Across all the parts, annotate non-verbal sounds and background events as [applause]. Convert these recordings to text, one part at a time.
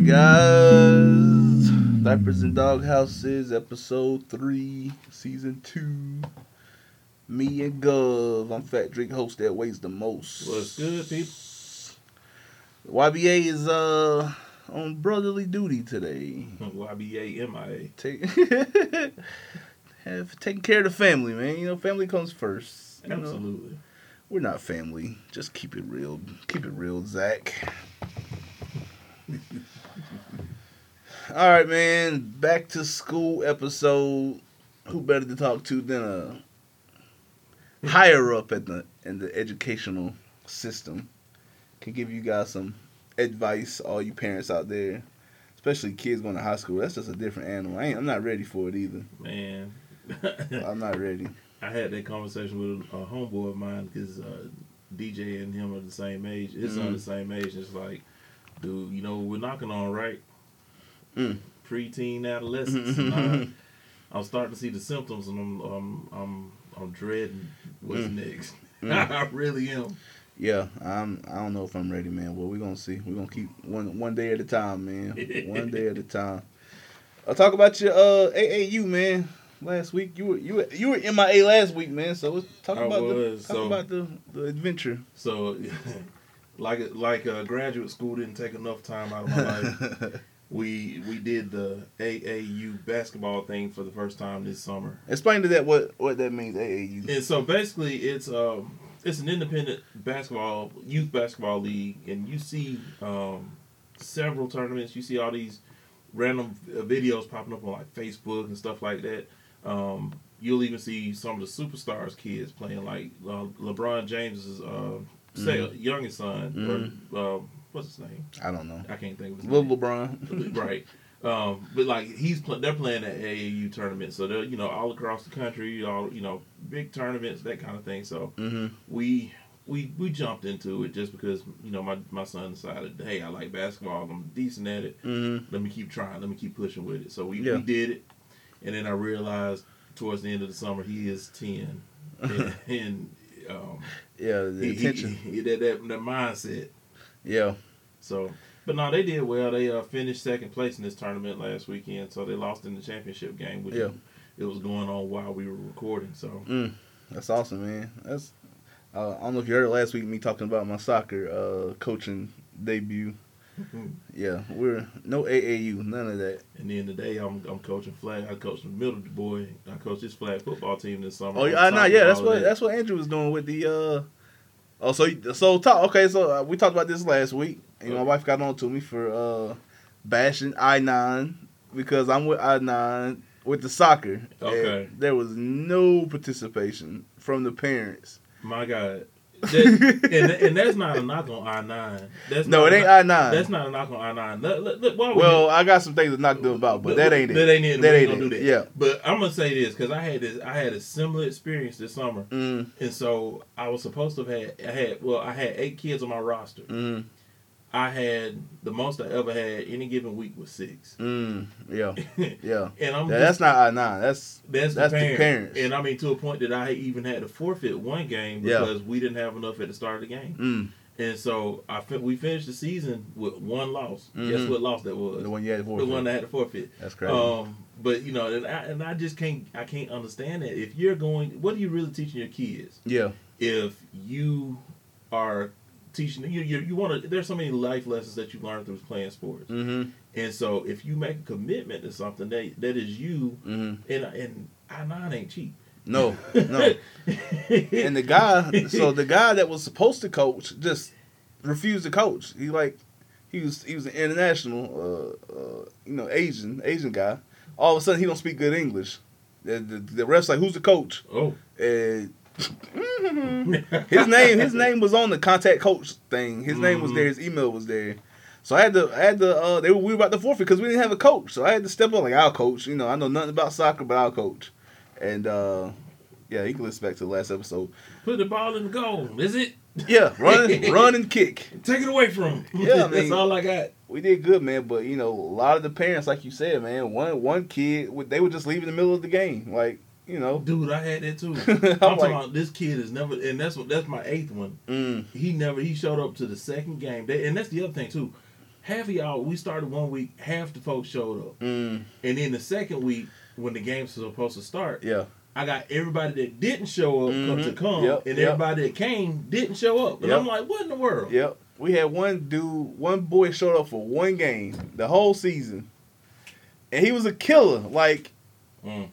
right, guys. Diapers and Dog Houses, episode three, season two. Me and Gov. I'm Fat Drink, host that weighs the most. What's good, people? YBA is uh on brotherly duty today. YBA MIA. Take [laughs] have taking care of the family, man. You know, family comes first. You know, Absolutely. we're not family. Just keep it real. Keep it real, Zach. [laughs] All right, man. Back to school episode. Who better to talk to than a higher up at the in the educational system? Can give you guys some advice, all you parents out there, especially kids going to high school. That's just a different animal. I ain't, I'm not ready for it either. Man. [laughs] I'm not ready. I had that conversation with a homeboy of mine because uh, DJ and him are the same age. His son Mhm. the same age. It's like, dude, you know we're knocking on, right? Mm. Preteen adolescence. and I, I'm starting to see the symptoms, and I'm I'm I'm, I'm dreading what's Mm. next. Mm. [laughs] I really am. Yeah, I'm. I don't know if I'm ready, man. Well, we're gonna see. We're gonna keep one one day at a time, man. one day at a time. I'll talk about your uh AAU, man. Last week you were you were you were MIA last week, man. So let's talk I about the talk so- about the the adventure. So, [laughs] like like uh, graduate school didn't take enough time out of my [laughs] life. We we did the AAU basketball thing for the first time this summer. Explain to that what what that means AAU. And so basically, it's um it's an independent basketball youth basketball league, and you see um several tournaments. You see all these random videos popping up on like Facebook and stuff like that. Um, you'll even see some of the superstars kids playing like uh, LeBron James's uh, say, youngest son or uh, what's his name? I don't know. I can't think of his Little name LeBron. [laughs] right. Um, but like he's pl- they're playing at AAU tournament, so they're you know all across the country, all you know big tournaments, that kind of thing. So hmm we we we jumped into it just because you know my my son decided, hey, I like basketball, I'm decent at it. hmm Let me keep trying, let me keep pushing with it. So we, Yeah. we did it, and then I realized towards the end of the summer he is ten, [laughs] and, and um, Yeah, the he, he, attention. he, that, that that mindset. Yeah. So, but no, they did well. They uh, finished second place in this tournament last weekend, so they lost in the championship game, which Yeah. it was going on while we were recording. So, Mm, that's awesome, man. That's uh, I don't know if you heard last week me talking about my soccer uh, coaching debut. Yeah, we're no AAU, none of that. and then today I'm I'm coaching flag. I coached the middle boy. I coached his flag football team this summer. Oh yeah, I know. Yeah, that's what that. that's what Andrew was doing with the. uh Oh, so so talk. Okay, so uh, we talked about this last week, and my wife got on to me for uh bashing i9 because I'm with i9 with the soccer. Okay. there was no participation from the parents. My God. [laughs] That, and, and that's not a knock on i9. That's No, it ain't i9. That's not a knock on i9. Look, look, Well, I got some things to knock them about, but that ain't it. That ain't it. That we ain't it. do that. Yeah. But I'm gonna say this because I had this. I had a similar experience this summer. Mm, And so I was supposed to have had, I had well, I had eight kids on my roster. mm, I had the most I ever had any given week was six. mm. Yeah, [laughs] yeah. and I'm Yeah, just, that's not i9. That's that's, that's the, the parents. parents. And I mean to a point that I even had to forfeit one game Yeah. because we didn't have enough at the start of the game. mm, And so I we finished the season with one loss. Mhm. Guess what loss that was? the one you had for. The one that had to forfeit. That's crazy. Um, but you know, and I, and I just can't I can't understand that. If you're going, what are you really teaching your kids? yeah, if you are teaching you you, you want to there's so many life lessons that you learn through playing sports mm-hmm, and so if you make a commitment to something that that is you mm-hmm. and and i9 ain't cheap No, no. [laughs] and the guy, so the guy that was supposed to coach just refused to coach. He like, he was he was an international, uh, uh, you know, Asian Asian guy. All of a sudden, he don't speak good English. The, the, the ref's like, "Who's the coach?" oh And his name his name was on the contact coach thing. His name was there. His email was there. So I had to I had to uh they were we were about to forfeit because we didn't have a coach. So I had to step up like I'll coach. You know I know nothing about soccer but I'll coach. And uh yeah, you can listen back to the last episode. put the ball in the goal is it Yeah, run [laughs] run and kick. take it away from him Yeah, I [laughs] that's all i got We did good, man. But you know, a lot of the parents, like you said, man, one one kid they would just leave in the middle of the game, like you know. dude i had that too [laughs] I'm i'm talking like, about this kid is never and that's what that's my eighth one mm, he never he showed up to the second game they, and that's the other thing too half of y'all. We started one week, half the folks showed up, Mm, and then the second week when the games were supposed to start, yeah. I got everybody that didn't show up come Mhm. to come, Yep, and yep. everybody that came didn't show up, and Yep. I'm like, what in the world? Yep. We had one dude, one boy showed up for one game the whole season, and he was a killer. Like Mm.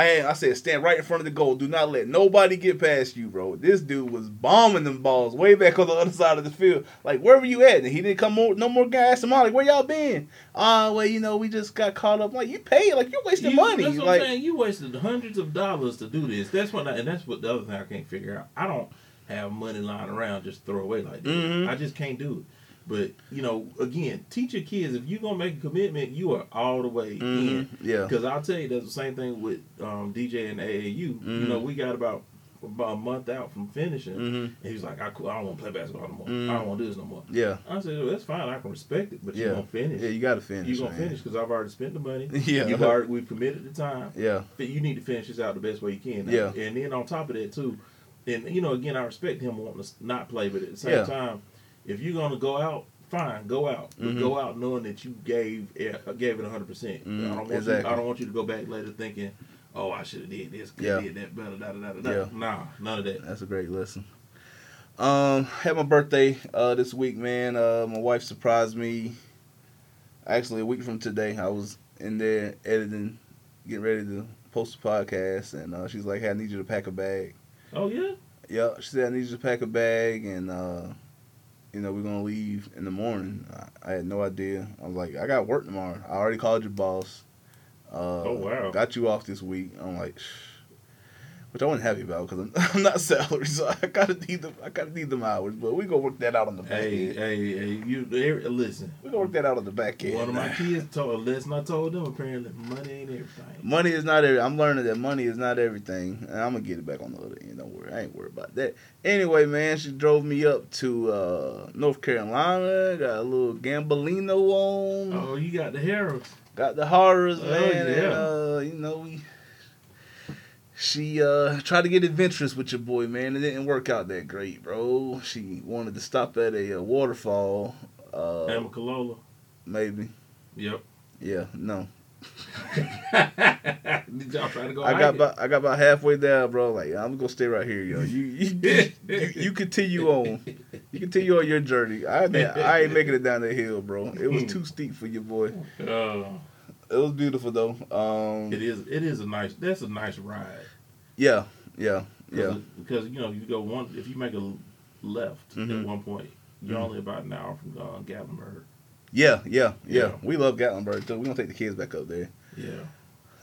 I, I said, stand right in front of the goal. Do not let nobody get past you, bro. This dude was bombing them balls way back on the other side of the field. Like, where were you at? And he didn't come more, no more guys. I'm like, where y'all been? Ah, well, you know, we just got caught up. like, you paid, like, you're wasting You- money. That's what like, I'm saying. You wasted hundreds of dollars to do this. That's what, I, and that's what the other thing I can't figure out. I don't have money lying around just throw away like that. Mhm. I just can't do it. But you know, again, teach your kids if you're gonna make a commitment, you are all the way mhm, in. yeah, Because I'll tell you, that's the same thing with um, DJ and AAU. You Mhm. know, we got about about a month out from finishing, hmm and he was like, "I, I don't want to play basketball no more. Mhm. I don't want to do this no more." yeah, I said, well, "That's fine. I can respect it, but Yeah. you're gonna finish. yeah. You got to finish. you're gonna man. finish because I've already spent the money. [laughs] Yeah, You've already we've committed the time. yeah, But you need to finish this out the best way you can. Yeah. And then on top of that too, and you know, again, I respect him wanting to not play, but at the same Yeah. time, if you're gonna go out, fine, go out. But Mhm. go out knowing that you gave it- gave it 100. percent I don't want you. exactly. I don't want you to go back later thinking, oh, I should have did this, could Yeah. did that better, da da da da. Yeah. Nah, none of that. That's a great lesson. Um, had my birthday uh this week, man. Uh, my wife surprised me. Actually, a week from today, I was in there editing, getting ready to post the podcast, and uh, she's like, "Hey, I need you to pack a bag." Oh yeah. Yeah, she said, "I need you to pack a bag," and uh, you know, we're gonna leave in the morning. I, I had no idea. I was like, "I got work tomorrow. I already called your boss. Uh, Oh, wow. Got you off this week." I'm like. Which I wasn't happy about because I'm, [laughs] I'm not salary, so I gotta need them. I gotta need them hours, but we gonna work that out on the back Hey, end. hey, hey, you listen. We gonna work that out on the back end. One of my kids told, a lesson I told them apparently, money ain't everything. Money is not every. I'm learning that money is not everything, and I'm gonna get it back on the other end. Don't worry, I ain't worried about that. Anyway, man, she drove me up to uh, North Carolina. Got a little Gambolino on. Oh, you got the Harrah's. Got the Harrah's, Oh, man. And, uh, you know we. She uh tried to get adventurous with your boy, man. It didn't work out that great, bro. She wanted to stop at a, uh waterfall. Uh, Amicalola. maybe. Yep. Yeah, no. [laughs] Did y'all try to go? I got about I got about halfway down, bro. Like I'm gonna stay right here, yo. You you, you, you continue on. You continue on your journey. I I ain't [laughs] making it down the hill, bro. It was too steep for your boy. Uh, It was beautiful though. Um, it is. It is a nice. That's a nice ride. Yeah, yeah, yeah. Cause, you know you go one. If you make a left Mhm. at one point, you're Mhm. only about an hour from uh, Gatlinburg. Yeah, yeah, yeah. Yeah. We love Gatlinburg too. We're gonna take the kids back up there. Yeah.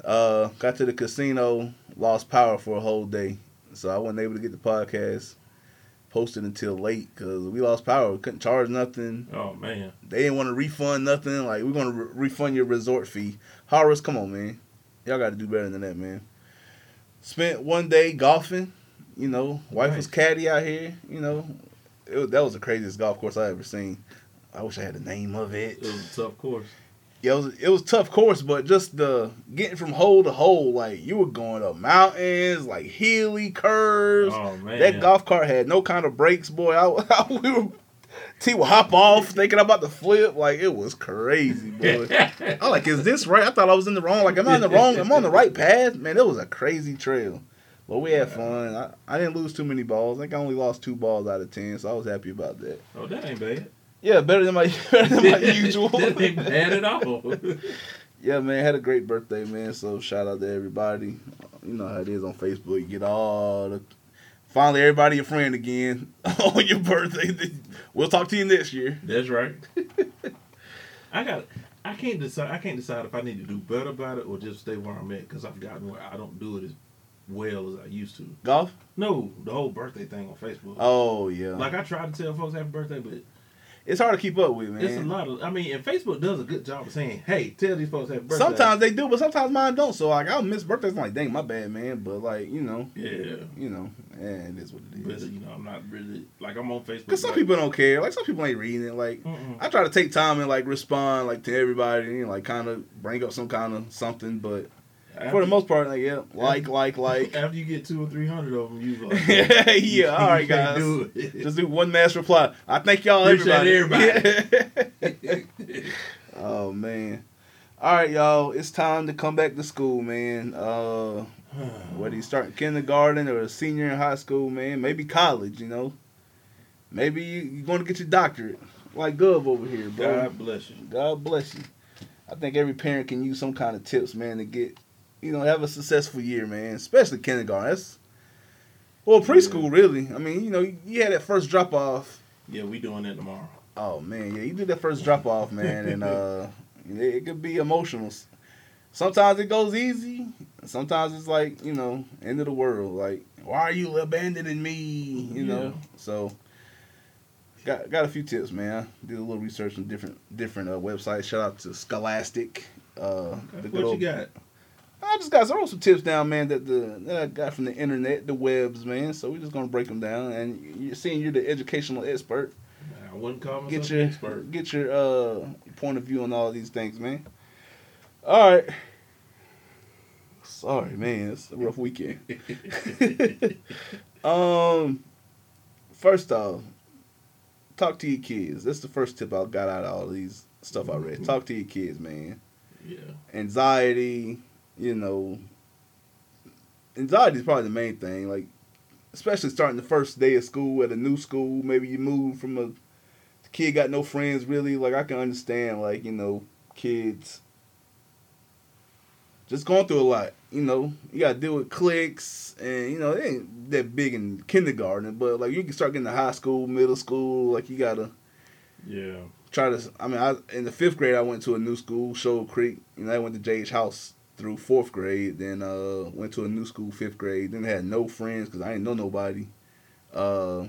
Uh, got to the casino, lost power for a whole day, so I wasn't able to get the podcast posted until late because we lost power. We couldn't charge nothing. Oh man. They didn't want to refund nothing. Like we're gonna re- refund your resort fee. Harrah's, come on, man. Y'all got to do better than that, man. Spent one day golfing. You know, wife was caddy out here. You know, it that was the craziest golf course I ever seen. I wish I had the name of it. It was a tough course. Yeah, it was it was a tough course, but just the getting from hole to hole, like you were going up mountains, like hilly curves. Oh man. that golf cart had no kind of brakes, boy. I, [laughs] we were T would hop off thinking I'm about to flip, like it was crazy, boy. [laughs] I'm like, is this right? I thought I was in the wrong. Like, am I in the wrong? I'm on the right path? Man, it was a crazy trail. But we had fun. I, I didn't lose too many balls. I think I only lost two balls out of ten, so I was happy about that. oh, that ain't bad. Yeah, better than my [laughs] better than my [laughs] usual. that ain't bad at all. Yeah, man, had a great birthday, man. So shout out to everybody. You know how it is on Facebook. You get all the finally everybody your friend again [laughs] on your birthday. We'll talk to you next year. That's right. [laughs] I got. I can't decide. I can't decide if I need to do better about it or just stay where I'm at because I've gotten where I don't do it as well as I used to. Golf? No, the whole birthday thing on Facebook. Oh yeah. Like I try to tell folks happy birthday, but it's hard to keep up with, man. it's a lot of. I mean, and Facebook does a good job of saying, "Hey, tell these folks happy birthday." Sometimes they do, but sometimes mine don't. So like I'll miss birthdays. I'm like, dang, my bad, man. But like you know, yeah, you know, and it is what it is. but you know, I'm not really like I'm on Facebook. Because some like, people don't care. Like some people ain't reading it. Like Mm-mm. I try to take time and like respond like to everybody and like kind of bring up some kind of something. But for the most part, like yeah, like like like. after you get two or three hundred of them, you like, [laughs] yeah, all right, guys. do it. Just do one mass reply. I thank y'all, Appreciate everybody. Yeah. [laughs] [laughs] Oh man. All right, y'all. It's time to come back to school, man. Uh, whether you start kindergarten or a senior in high school, man, maybe college, you know. Maybe you, you're going to get your doctorate, like Gov over here, bro. God bless you. God bless you. I think every parent can use some kind of tips, man, to get, you know, have a successful year, man. Especially kindergarten. That's well, preschool, really. I mean, you know, you had that first drop off. Yeah, we doing that tomorrow. Oh man, yeah, you do that first drop off, man, and uh, [laughs] it, could be emotional. Sometimes it goes easy. Sometimes it's like you know, end of the world. Like, why are you abandoning me? You know. Yeah. So, got got a few tips, man. Did a little research on different different uh, websites. Shout out to Scholastic. Uh, Okay, the good What old- you got? I just got some some tips down, man. That the that I got from the internet, the webs, man. So we're just gonna break them down. And you're seeing you're the educational expert I wouldn't call myself get an your expert. get your uh point of view on all these things, man. All right. Sorry, man. It's a rough weekend. [laughs] um, first off, talk to your kids. That's the first tip I got out of all these stuff I read. Talk to your kids, man. yeah. Anxiety, you know. Anxiety is probably the main thing. Like, especially starting the first day of school at a new school. Maybe you move from a kid got no friends really. Like I can understand, like you know, kids just going through a lot. You know, you got to deal with cliques, and you know, it ain't that big in kindergarten, but like you can start getting to high school, middle school. Like you gotta Yeah. try to. I mean, I in the fifth grade, I went to a new school, Shoal Creek. and I went to J.H. House through fourth grade. Then uh, went to a new school fifth grade. Then had no friends because I didn't know nobody. Uh,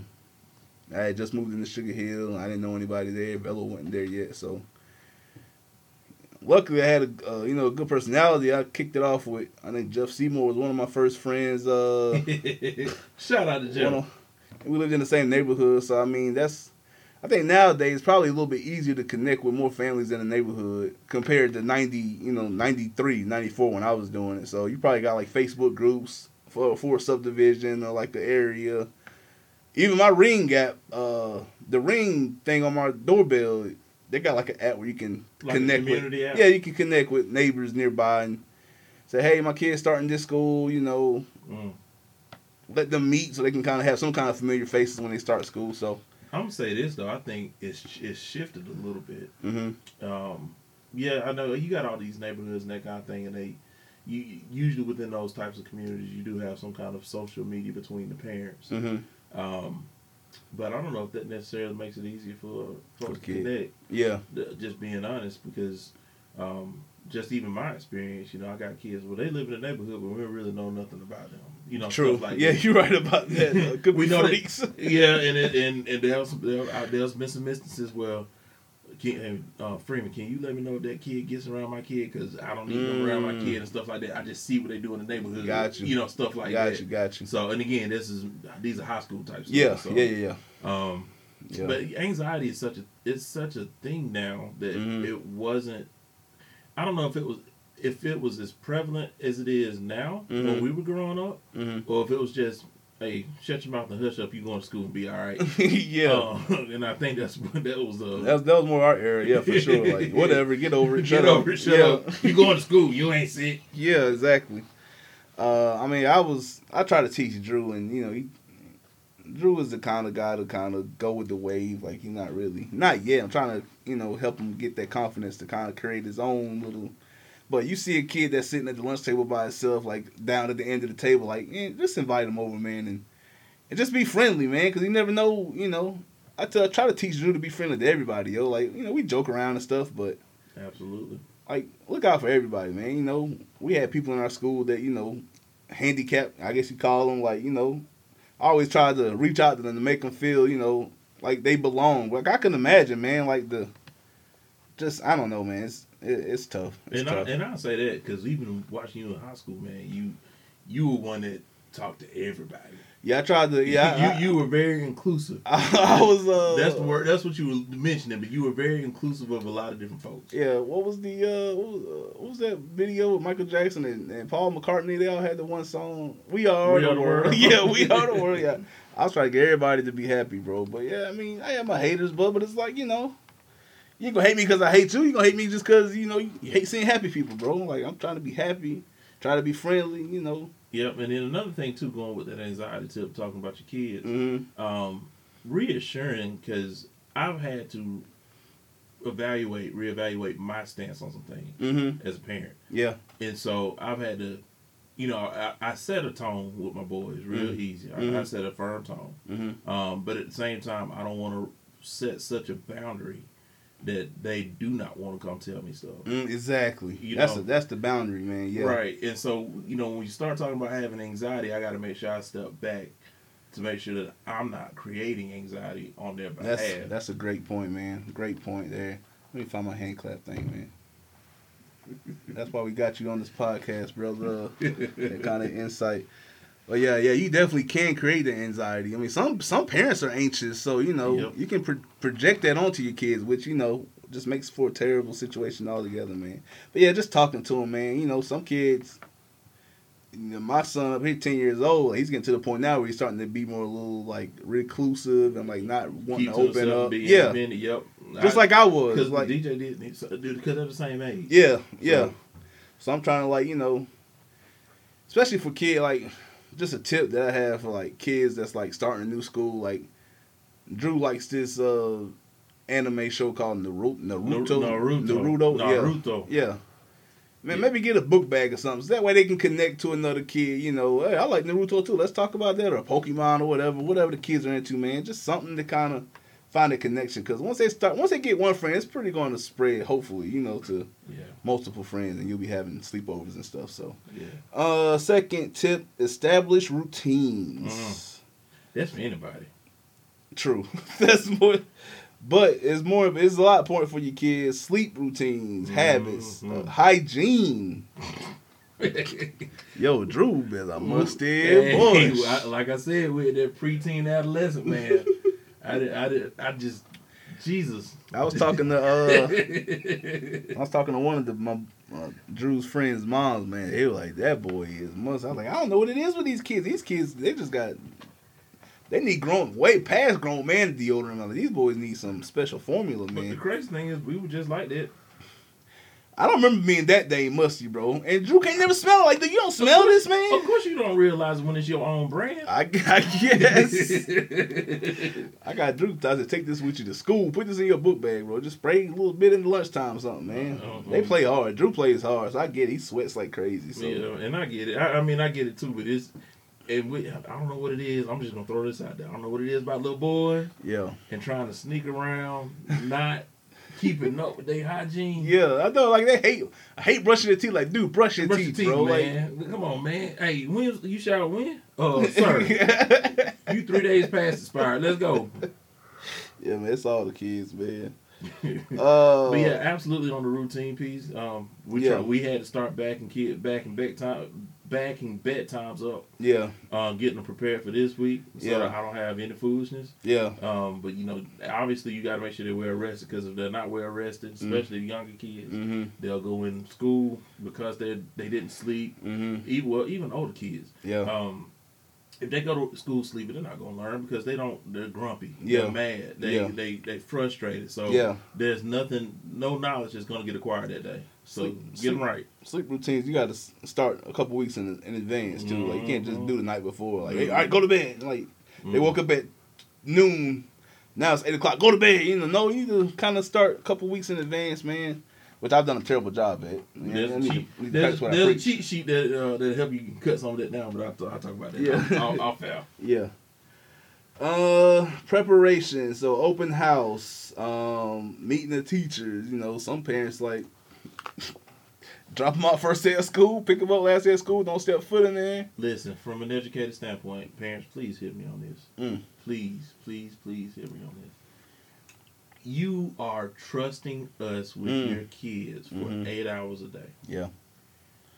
I had just moved into Sugar Hill. I didn't know anybody there. Bella wasn't there yet, so. Luckily, I had a uh, you know a good personality. I kicked it off with. I think Jeff Seymour was one of my first friends. Uh, [laughs] Shout out to Jeff. of- we lived in the same neighborhood, so I mean that's. I think nowadays it's probably a little bit easier to connect with more families in the neighborhood compared to 90, you know, 93, 94 when I was doing it. So you probably got like Facebook groups for for a subdivision or like the area. Even my ring app, uh, the ring thing on my doorbell, they got like an app where you can Like connect with. app? Yeah, you can connect with neighbors nearby and say, "Hey, my kid's starting this school. You know, Mm. let them meet so they can kind of have some kind of familiar faces when they start school." So, I'm gonna say this though. I think it's it's shifted a little bit. hmm Um, yeah, I know you got all these neighborhoods and that kind of thing, and they you usually within those types of communities you do have some kind of social media between the parents. hmm Um, but I don't know if that necessarily makes it easier for folks the to connect. yeah, Just being honest, because um, just even my experience, you know, I got kids. Well, they live in a neighborhood, but we don't really know nothing about them. You know, true. stuff like [laughs] yeah, that. you're right about that. Could [laughs] We be know that- [laughs] yeah, and it, and and there's there, there's been some instances where, can, uh, Freeman, can you let me know if that kid gets around my kid? Because I don't need them around my Mm. kid and stuff like that. I just see what they do in the neighborhood. Got you. You know, stuff like got that. you, got you. So, and again, this is these are high school types. Yeah, so, yeah, yeah, Um, yeah. but anxiety is such a it's such a thing now that Mhm. it wasn't. I don't know if it was if it was as prevalent as it is now when Mhm. we were growing up, hmm or if it was just hey, shut your mouth and hush up. You going to school and be all right. [laughs] yeah. Uh, [laughs] and I think that's [laughs] what that was. Uh, that, was, that was more our era, yeah, for sure. Like, whatever, get over it. get over it. Shut yeah. up. You going to school? You ain't sick. Yeah, exactly. Uh, I mean, I was I try to teach Drew, and you know, he, Drew is the kind of guy to kind of go with the wave. Like he's not really not yet. I'm trying to you know help him get that confidence to kind of create his own little. But you see a kid that's sitting at the lunch table by itself, like down at the end of the table, like eh, just invite him over, man, and and just be friendly, man, because you never know. You know, I try to teach Drew to be friendly to everybody, yo. Like you know, we joke around and stuff, but Absolutely. like look out for everybody, man. You know, we had people in our school that you know, handicapped. I guess you call them. Like you know, I always try to reach out to them to make them feel you know like they belong. Like I can imagine, man. Like the, just I don't know, man. It's it, it's tough. It's And I, tough. and I say that because even watching you in high school, man, you you were one that talked to everybody. yeah, I tried to. Yeah, you you were very inclusive. I, [laughs] I, I was. Uh, That's the word. That's what you were mentioning, but you were very inclusive of a lot of different folks. Yeah, what was the uh, what was, uh, what was that video with Michael Jackson and, and Paul McCartney? They all had the one song, "We Are, We the, the world. World. [laughs] yeah, we are the [laughs] world. Yeah, I was trying to get everybody to be happy, bro. But yeah, I mean, I have my haters, but but it's like you know, You ain't gonna hate me because I hate you. You gonna hate me just because you know you hate seeing happy people, bro. Like I'm trying to be happy, try to be friendly. You know. Yep, and then another thing too, going with that anxiety tip, talking about your kids, Mm-hmm. um, reassuring because I've had to evaluate, reevaluate my stance on some things Mm-hmm. as a parent, Yeah. and so I've had to, you know, I, I set a tone with my boys real Mhm. easy. I, I Mhm. set a firm tone, Mm-hmm. um, but at the same time, I don't want to set such a boundary that they do not want to come tell me stuff. Mm, exactly. You that's know. a, that's the boundary, man. Yeah. Right. And so, you know, when you start talking about having anxiety, I got to make sure I step back to make sure that I'm not creating anxiety on their behalf. That's that's a great point, man. Great point there. Let me find my hand clap thing, man. That's why we got you on this podcast, brother. that kind of insight. But yeah, yeah, you definitely can create the anxiety. I mean, some some parents are anxious, so you know Yep. you can pro- project that onto your kids, which you know just makes for a terrible situation altogether, man. But yeah, just talking to them, man. You know, some kids. You know, my son up here, ten years old. He's getting to the point now where he's starting to be more a little like reclusive and like not wanting Keep to open up. Yeah, independent, Yep. just like I was. because Like, DJ did, because they're the same age. yeah, yeah. So- So I'm trying to like you know, especially for kid like, just a tip that I have for like kids that's like starting a new school. Like, Drew likes this uh anime show called Naruto. Naruto. Naruto. Naruto. Naruto. Yeah. Yeah. Man, Yeah. maybe get a book bag or something. So that way they can connect to another kid. You know, hey, I like Naruto too. Let's talk about that or Pokemon or whatever, whatever the kids are into, man. Just something to kind of find a connection. Because once they start, once they get one friend, it's pretty going to spread. Hopefully, you know, to Yeah. multiple friends, and you'll be having sleepovers and stuff. So, Yeah. uh, second tip: establish routines. Mm. That's for anybody. True. [laughs] That's more. But it's more. of It's a lot important for your kids. Sleep routines, habits, Mhm. uh, hygiene. [laughs] Yo, Drew is a musty Hey, boy. [laughs] Like I said, with that preteen adolescent man, I did, I did, I just, Jesus. I was talking to uh, [laughs] I was talking to one of the my uh, Drew's friends' moms. Man, they were like, "That boy is must." I was like, "I don't know what it is with these kids. These kids, they just got." They need grown, way past grown man deodorant. Like, these boys need some special formula, man. But the crazy thing is, we were just like that. I don't remember being that day musty, bro. And Drew can't never smell it. like that. You don't smell this, man. Of course, you don't realize when it's your own brand. I, I guess. [laughs] I got Drew. I said, take this with you to school. Put this in your book bag, bro. Just spray a little bit in the lunchtime or something, man. Uh-huh. They play hard. Drew plays hard, so I get it. He sweats like crazy. So yeah, and I get it. I, I mean, I get it too. But it's, and we, I don't know what it is. I'm just gonna throw this out there. I don't know what it is about little boy yeah, and trying to sneak around, not keeping up with their hygiene. yeah. I know, like they hate. I hate brushing their teeth. Like, dude, brush your Brush teeth, teeth, bro. man. Come on, man. Hey, when you shower when? Oh, Like, [laughs] sir, you three days past expired. Let's go. yeah, man. It's all the kids, man. [laughs] Uh, But yeah, absolutely on the routine piece. Um, we Yeah. try, we had to start backing kid backing back time backing bedtimes up. yeah, Um, getting them prepared for this week, so Yeah. that I don't have any foolishness. yeah, Um, but you know, obviously you got to make sure they're well rested because if they're not well rested, especially the younger kids, mm-hmm, they'll go in school because they they didn't sleep. mm-hmm, Even well, even older kids. yeah, Um, if they go to school sleeping, they're not gonna learn because they don't. They're grumpy. Yeah. They're mad. They Yeah. they they frustrated. So Yeah. there's nothing, no knowledge is gonna get acquired that day. So Sleep- get sleep. them right. sleep routines. You got to start a couple weeks in in advance too. Like you can't just Mhm. do the night before. Like, hey, Mhm. all right, go to bed. Like they Mhm. woke up at noon. Now it's eight o'clock. Go to bed. You know, no, you need to kind of start a couple weeks in advance, man. Which I've done a terrible job at. Man, There's, a cheat, to- there's, practice what I there's a cheat sheet that uh, that help you cut some of that down, but I'll, I'll talk about that. Yeah. I'll, I'll fail. [laughs] Yeah. Uh, preparation. So open house. Um, meeting the teachers. You know, some parents like [laughs] drop them off first day of school, pick them up last day of school, don't step foot in there. Listen, from an educated standpoint, parents, please hit me on this. Mm. Please, please, please hit me on this. You are trusting us with Mm. your kids for Mhm. eight hours a day. Yeah.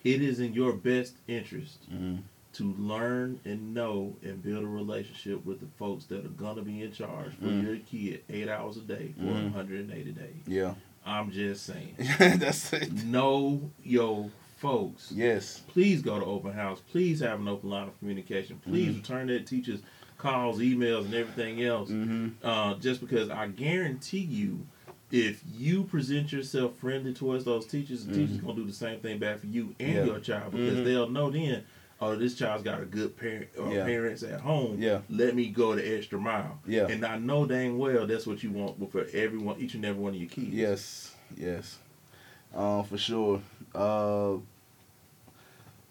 It is in your best interest Mm-hmm. to learn and know and build a relationship with the folks that are gonna be in charge for Mm. your kid eight hours a day for Mhm. 180 days. Yeah. I'm just saying. [laughs] That's it. know your folks. Yes. Please go to open house. Please have an open line of communication. Please Mhm. return that teacher's calls, emails, and everything else. Mm-hmm. Uh, just because I guarantee you, if you present yourself friendly towards those teachers, the teachers Mhm. gonna do the same thing back for you and Yeah. your child because Mhm. they'll know then, oh, this child's got a good parent or Yeah. parents at home. Yeah. Let me go the extra mile. Yeah. And I know dang well that's what you want for everyone, each and every one of your kids. Yes, yes, um, for sure. Uh,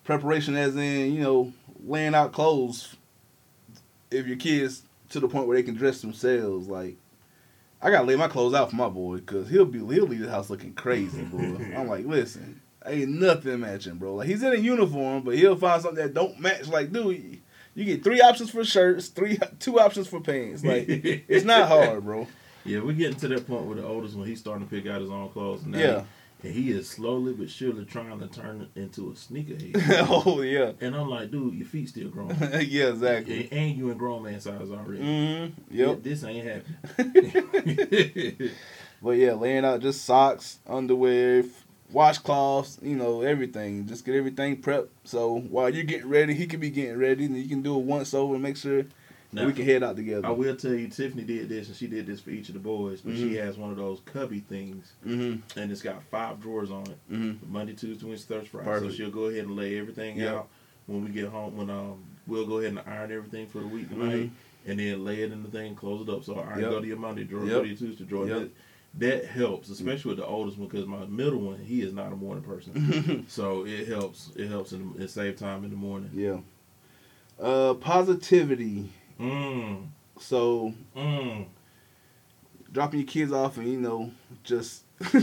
preparation, as in you know, laying out clothes. If your kids to the point where they can dress themselves, like I gotta lay my clothes out for my boy because he'll be he'll leave the house looking crazy, boy. [laughs] I'm like, listen, ain't nothing matching, bro. Like he's in a uniform, but he'll find something that don't match. Like, dude, you get three options for shirts, three two options for pants. Like, [laughs] it's not hard, bro. Yeah, we're getting to that point where the oldest one he's starting to pick out his own clothes now. Yeah. And he is slowly but surely trying to turn it into a sneakerhead. [laughs] oh yeah. and I'm like, dude, your feet still growing. [laughs] yeah, exactly. and, you in grown man size already. Mm-hmm. Yep. This ain't happening. But yeah, laying out just socks, underwear, washcloths, you know, everything. Just get everything prepped. So while you're getting ready, he can be getting ready, and you can do it once over and make sure Now, we can head out together. I will tell you, Tiffany did this, and she did this for each of the boys. But she Mhm. has one of those cubby things, Mm-hmm. and it's got five drawers on it. Mm-hmm. Monday, Tuesday, Wednesday, Thursday, Friday. Perfect. So she'll go ahead and lay everything Yep. out when we get home. When um, we'll go ahead and iron everything for the week tonight, and then lay it in the thing, close it up. So iron Yep. go to your Monday drawer, Yep. go to your Tuesday drawer. Yep. That, helps, especially with the oldest one, because my middle one, he is not a morning person. [laughs] so it helps. It helps and it save time in the morning. yeah. Uh, positivity. Mm, So mm. dropping your kids off and you know just [laughs]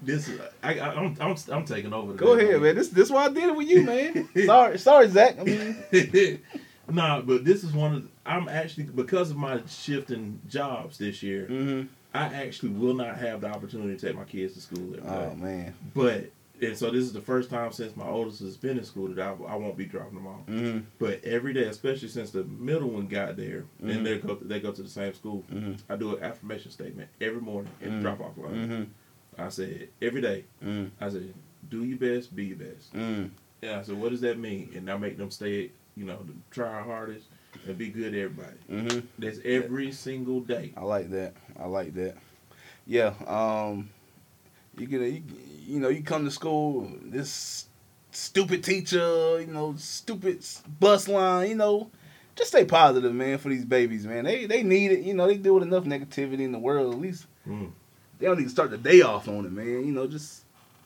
This is I, I I'm, I'm I'm taking over. go ahead, man. This this why I did it with you, man. [laughs] sorry, sorry, Zach. I mean, nah, but this is one of I'm actually because of my shift in jobs this year. mm-hmm. I actually will not have the opportunity to take my kids to school every day. oh man. But and so this is the first time since my oldest has been in school that I, I won't be dropping them off. Mm-hmm. But every day, especially since the middle one got there, Mhm. and they go they go to the same school, Mm-hmm. I do an affirmation statement every morning in Mhm. drop off line. Mm-hmm. I said every day. Mm-hmm. I said, do your best, be your best. Mm-hmm. And I said, what does that mean? And I make them stay, you know, try our hardest and be good to everybody. Mm-hmm. That's every single day. I like that. I like that. Yeah. Um, you get a, you, you know, you come to school, this stupid teacher, you know, stupid bus line, you know, just stay positive, man, for these babies, man. They they need it. You know, they deal with enough negativity in the world. At least Mm. they don't need to start the day off on it, man. You know, just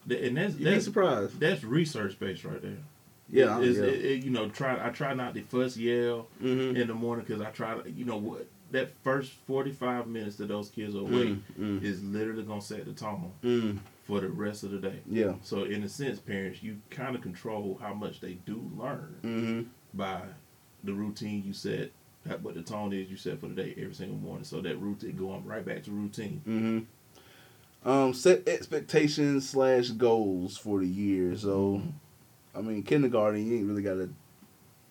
And that's you'd be that's, surprised. that's research based right there. Yeah. Yeah. it- it- you know, try I try not to fuss yell mm-hmm. in the morning because I try to, you know what, that first forty five minutes that those kids are awake mm, is literally gonna set the tone mm, for the rest of the day. yeah. So in a sense, parents, you kind of control how much they do learn Mm-hmm. by the routine you set. that- What the tone is you set for the day every single morning. So that routine going right back to routine. Mm-hmm. Um, set expectations slash goals for the year. So, Mm-hmm. I mean, kindergarten, you ain't really got to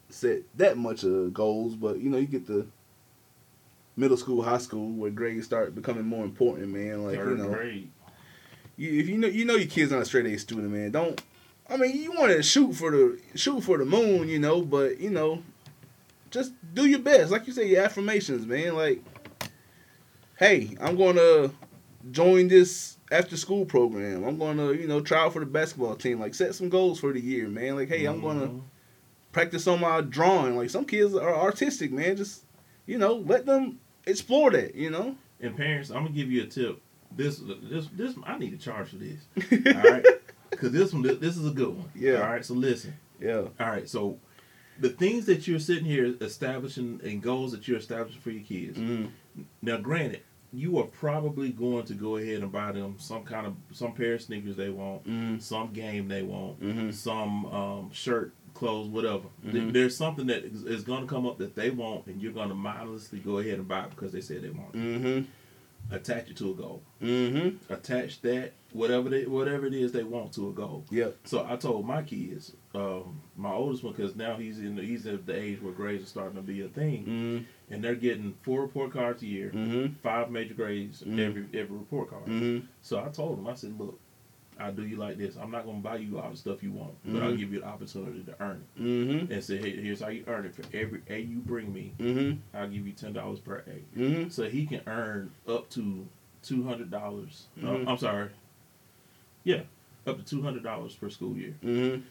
set that much of goals, but you know, you get the middle school, high school, where grades start becoming more important, man. Like Third you know, grade. you, if you know, you know, your kid's not a straight A student, man. Don't. I mean, you want to shoot for the shoot for the moon, you know, but you know, just do your best. Like you say, your affirmations, man. Like, hey, I'm going to join this after school program. I'm going to, you know, try out for the basketball team. Like, set some goals for the year, man. Like, hey, I'm going to Mhm. practice on my drawing. Like, some kids are artistic, man. Just, you know, let them explore that, you know. And parents, I'm gonna give you a tip. This, this, this. I need to charge for this. [laughs] All right, because this one, this is a good one. Yeah. All right. So listen. yeah. All right. So the things that you're sitting here establishing and goals that you're establishing for your kids. Mm-hmm. Now, granted, you are probably going to go ahead and buy them some kind of some pair of sneakers they want, Mm-hmm. some game they want, Mm-hmm. some um, shirt, clothes, whatever. Mhm. There's something that is, going to come up that they want, and you're going to mindlessly go ahead and buy it because they said they want. it. Mm-hmm. Attach it to a goal. Mm-hmm. Attach that whatever they whatever it is they want to a goal. Yep. So I told my kids, um, my oldest one, because now he's in the, he's at the age where grades are starting to be a thing, Mm-hmm. and they're getting four report cards a year, Mm-hmm. five major grades Mhm. every every report card. Mm-hmm. So I told him, I said, look, I'll do you like this. I'm not gonna buy you all the stuff you want, but I'll Mhm. give you the opportunity to earn it. Mm-hmm. And say, hey, here's how you earn it. For every A you bring me, Mm-hmm. I'll give you ten dollars per A. Mm-hmm. So he can earn up to two hundred dollars. Mhm. I'm sorry. Yeah, up to two hundred dollars per school year. Mm-hmm.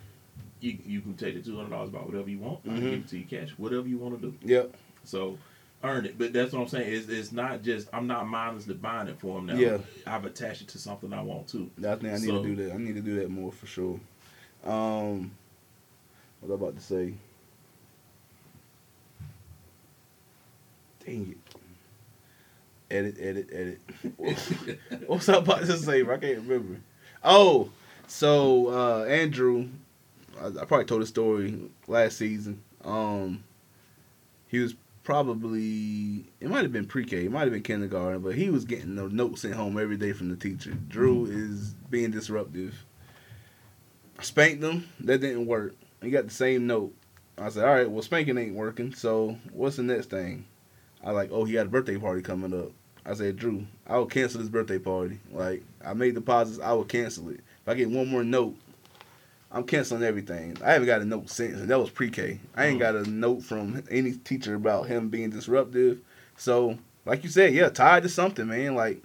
You you can take the two hundred dollars about whatever you want. I can give it to you cash, whatever you want to do. Yep. So earn it. But that's what I'm saying. It's, it's not just I'm not mindlessly buying it for him now. Yeah. I've attached it to something I want to. I think I need So- to do that. I need to do that more for sure. Um, what was I about to say? Dang it. Edit, edit, edit. [laughs] what was I about to say? I can't remember. Oh, so uh, Andrew, I, I probably told the story last season. Um, he was probably it might have been pre-K, it might have been kindergarten, but he was getting the notes sent home every day from the teacher. Drew mm-hmm. is being disruptive. I spanked him. That didn't work. He got the same note. I said, all right, well, spanking ain't working. So what's the next thing? I like, oh, he had a birthday party coming up. I said, Drew, I will cancel this birthday party. Like, I made deposits. I will cancel it. If I get one more note, I'm canceling everything. I haven't got a note since, and that was pre-K. I ain't Mm. got a note from any teacher about him being disruptive. So, like you said, yeah, tied to something, man. Like,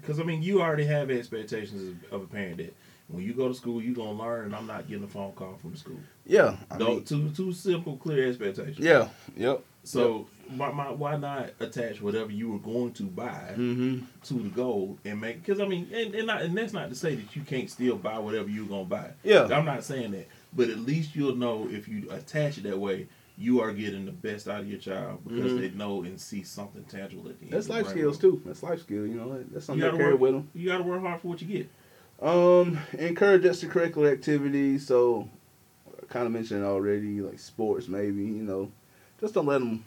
Because I mean, you already have expectations of a parent that when you go to school, you're gonna learn, and I'm not getting a phone call from the school. yeah, I No, mean, two two simple, clear expectations. yeah, yep, So why, why why not attach whatever you were going to buy mm-hmm, to the goal and make? Because I mean, and and, not, and that's not to say that you can't still buy whatever you're gonna buy. yeah, I'm not saying that, but at least you'll know if you attach it that way, you are getting the best out of your child because Mhm. they know and see something tangible at the end. That's life skills too. That's life skill. You know, that's something I gotta carry work with them. You got to work hard for what you get. Um, encourage extracurricular activities. So, I kind of mentioned already, like sports, maybe. You know, just don't let them.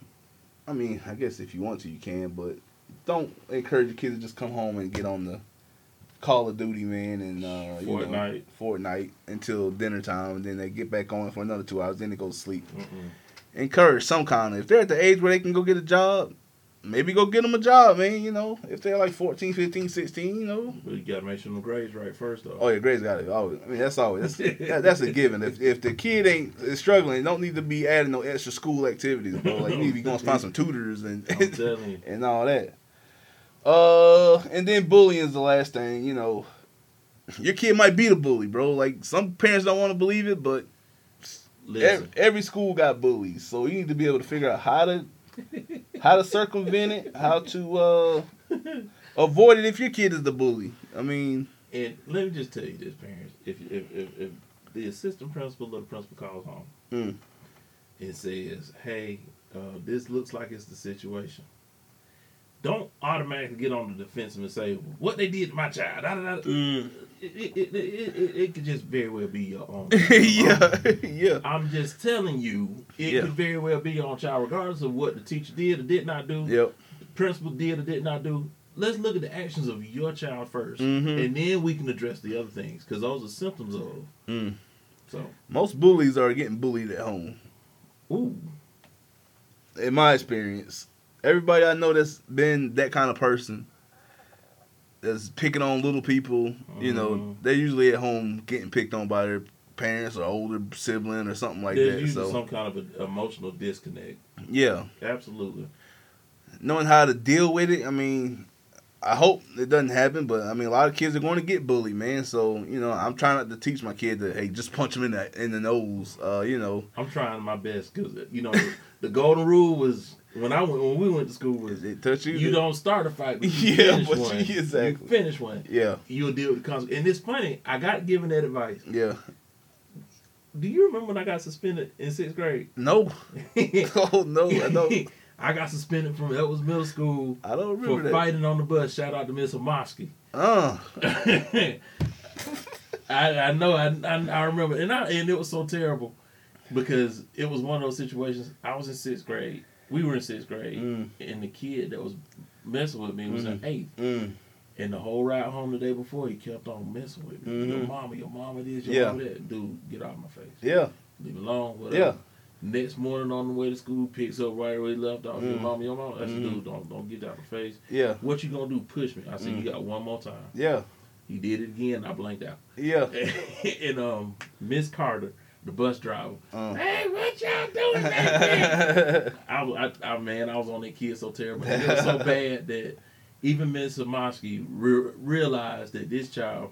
I mean, I guess if you want to, you can, but don't encourage your kids to just come home and get on the Call of Duty, man, and uh, you know, Fortnite. Fortnite until dinner time, and then they get back on for another two hours. Then they go to sleep. Mm-mm. Encourage some kind of. If they're at the age where they can go get a job, maybe go get them a job, man. You know, if they're like 14, 15, 16, you know, But you got to make sure the grades right first, though. Oh yeah, grades got it. Oh, I mean that's always that's, [laughs] that, that's a given. If if the kid ain't is struggling, don't need to be adding no extra school activities, bro. Like you need to be going to find some tutors and [laughs] I'm telling you. [laughs] and all that. Uh, and then bullying is the last thing. You know, your kid might be the bully, bro. Like some parents don't want to believe it, but every school got bullies, so you need to be able to figure out how to how to circumvent it, how to uh avoid it if your kid is the bully. I mean, and let me just tell you this, parents. If if if, if the assistant principal or the principal calls home Mm. and says, "Hey, uh, this looks like it's the situation," don't automatically get on the defensive and say, "What they did to my child." Da, da, da. mm. It, it, it, it, could just very well be your own. [laughs] yeah, yeah. I'm just telling you, it Yeah. could very well be your own child, regardless of what the teacher did or did not do. Yep. the principal did or did not do. Let's look at the actions of your child 1st Mhm. and then we can address the other things because those are symptoms of. Mm. So, Most bullies are getting bullied at home. ooh, In my experience, everybody I know that's been that kind of person that's picking on little people, you know, Mhm. they're usually at home getting picked on by their parents or older sibling or something like there's that. usually So some kind of an emotional disconnect. yeah, Absolutely. knowing how to deal with it. I mean, I hope it doesn't happen, but I mean, a lot of kids are going to get bullied, man. So you know, I'm trying not to teach my kid to hey, just punch him in the in the nose. Uh, you know, I'm trying my best because you know the golden rule was when I went when we went to school was it touch you? you don't start a fight, but [laughs] you Yeah, finish but one. you- exactly. You finish one. Yeah, You'll deal with the consequences. And it's funny. I got given that advice. yeah. Do you remember when I got suspended in sixth grade? No. [laughs] oh no, I don't. [laughs] I got suspended from Edwards Middle School I don't for remember that. fighting on the bus. Shout out to Miss Amosky. Uh, I, I know I, I I remember and I and it was so terrible because it was one of those situations. I was in sixth grade. We were in sixth grade, Mm. and the kid that was messing with me was in eighth. mm, And the whole ride home the day before, he kept on messing with me. Your Mhm. mama, your mama this, your Yeah. mama that. Dude, get out of my face. yeah, Leave me alone. Whatever. yeah. Next morning on the way to school, picks up right where he left off. Your Mhm. mama, your mama. I said, Mhm. dude, don't don't get out of my face. Yeah, What you gonna do? Push me. I said, Mm. you got one more time. yeah, He did it again. I blanked out. yeah. [laughs] and um, Miss Carter, the bus driver. Uh. Hey, what y'all doing back [laughs] there? I, I, I, man, I was on that kid so terrible. It was so bad that even Ms. Samosky re- realized that this child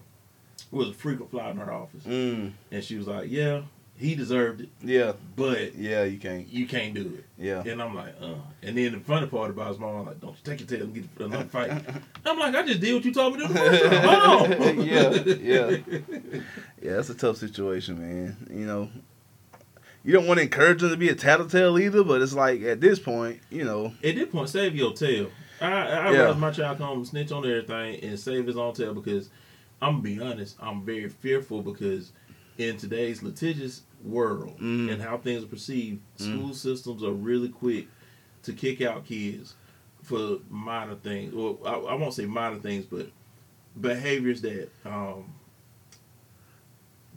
was a frequent flyer in her office, Mm. and she was like, "Yeah, he deserved it, Yeah. but Yeah. You can't. you can't do it." Yeah. And I'm like, "Uh." And then the funny part about his mom, like, "Don't you take your tail and get another fight?" [laughs] I'm like, "I just did what you told me to do." the first time. Hold on. [laughs] Yeah, yeah. [laughs] Yeah, that's a tough situation, man. You know, you don't want to encourage them to be a tattletale either, but it's like at this point, you know, At this point, save your tail. I I Yeah. my child come snitch on everything and save his own tail because I'm gonna be honest, I'm very fearful because in today's litigious world Mm. and how things are perceived, Mm. school systems are really quick to kick out kids for minor things. Well, I, I won't say minor things, but behaviors that um,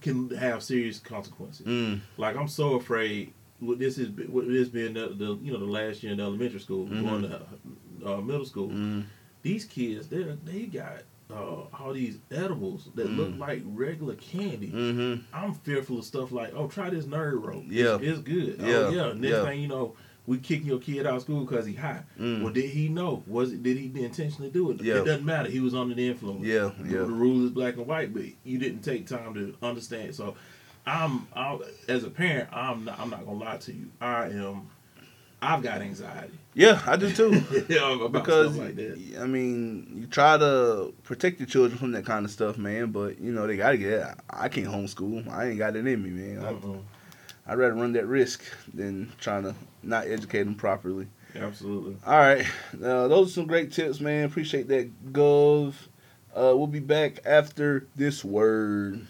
can have serious consequences. mm, Like I'm so afraid. With this is with this being the, the you know the last year in elementary school, Mhm. going to uh, middle school. mm, These kids, they they got uh, all these edibles that look Mm. like regular candy. mm-hmm. I'm fearful of stuff like, oh, try this nerd rope. Yeah. it's, it's good. Yeah. Oh yeah. Next Yeah. thing you know, we kicking your kid out of school because he high. Mm. Well, did he know? Was it? Did he intentionally do it? Yeah. It doesn't matter. He was under the influence. Yeah, The- yeah. The rule is black and white, but you didn't take time to understand. So, I'm, i as a parent, I'm not, I'm not gonna lie to you. I am. I've got anxiety Yeah, I do too. [laughs] about because like that. I mean, you try to protect your children from that kind of stuff, man. But you know they gotta get. It. I can't homeschool. I ain't got it in me, man. I, Uh-uh. I'd rather run that risk than trying to not educate them properly. Absolutely. All right, uh, those are some great tips, man. Appreciate that, Gov. Uh, we'll be back after this word.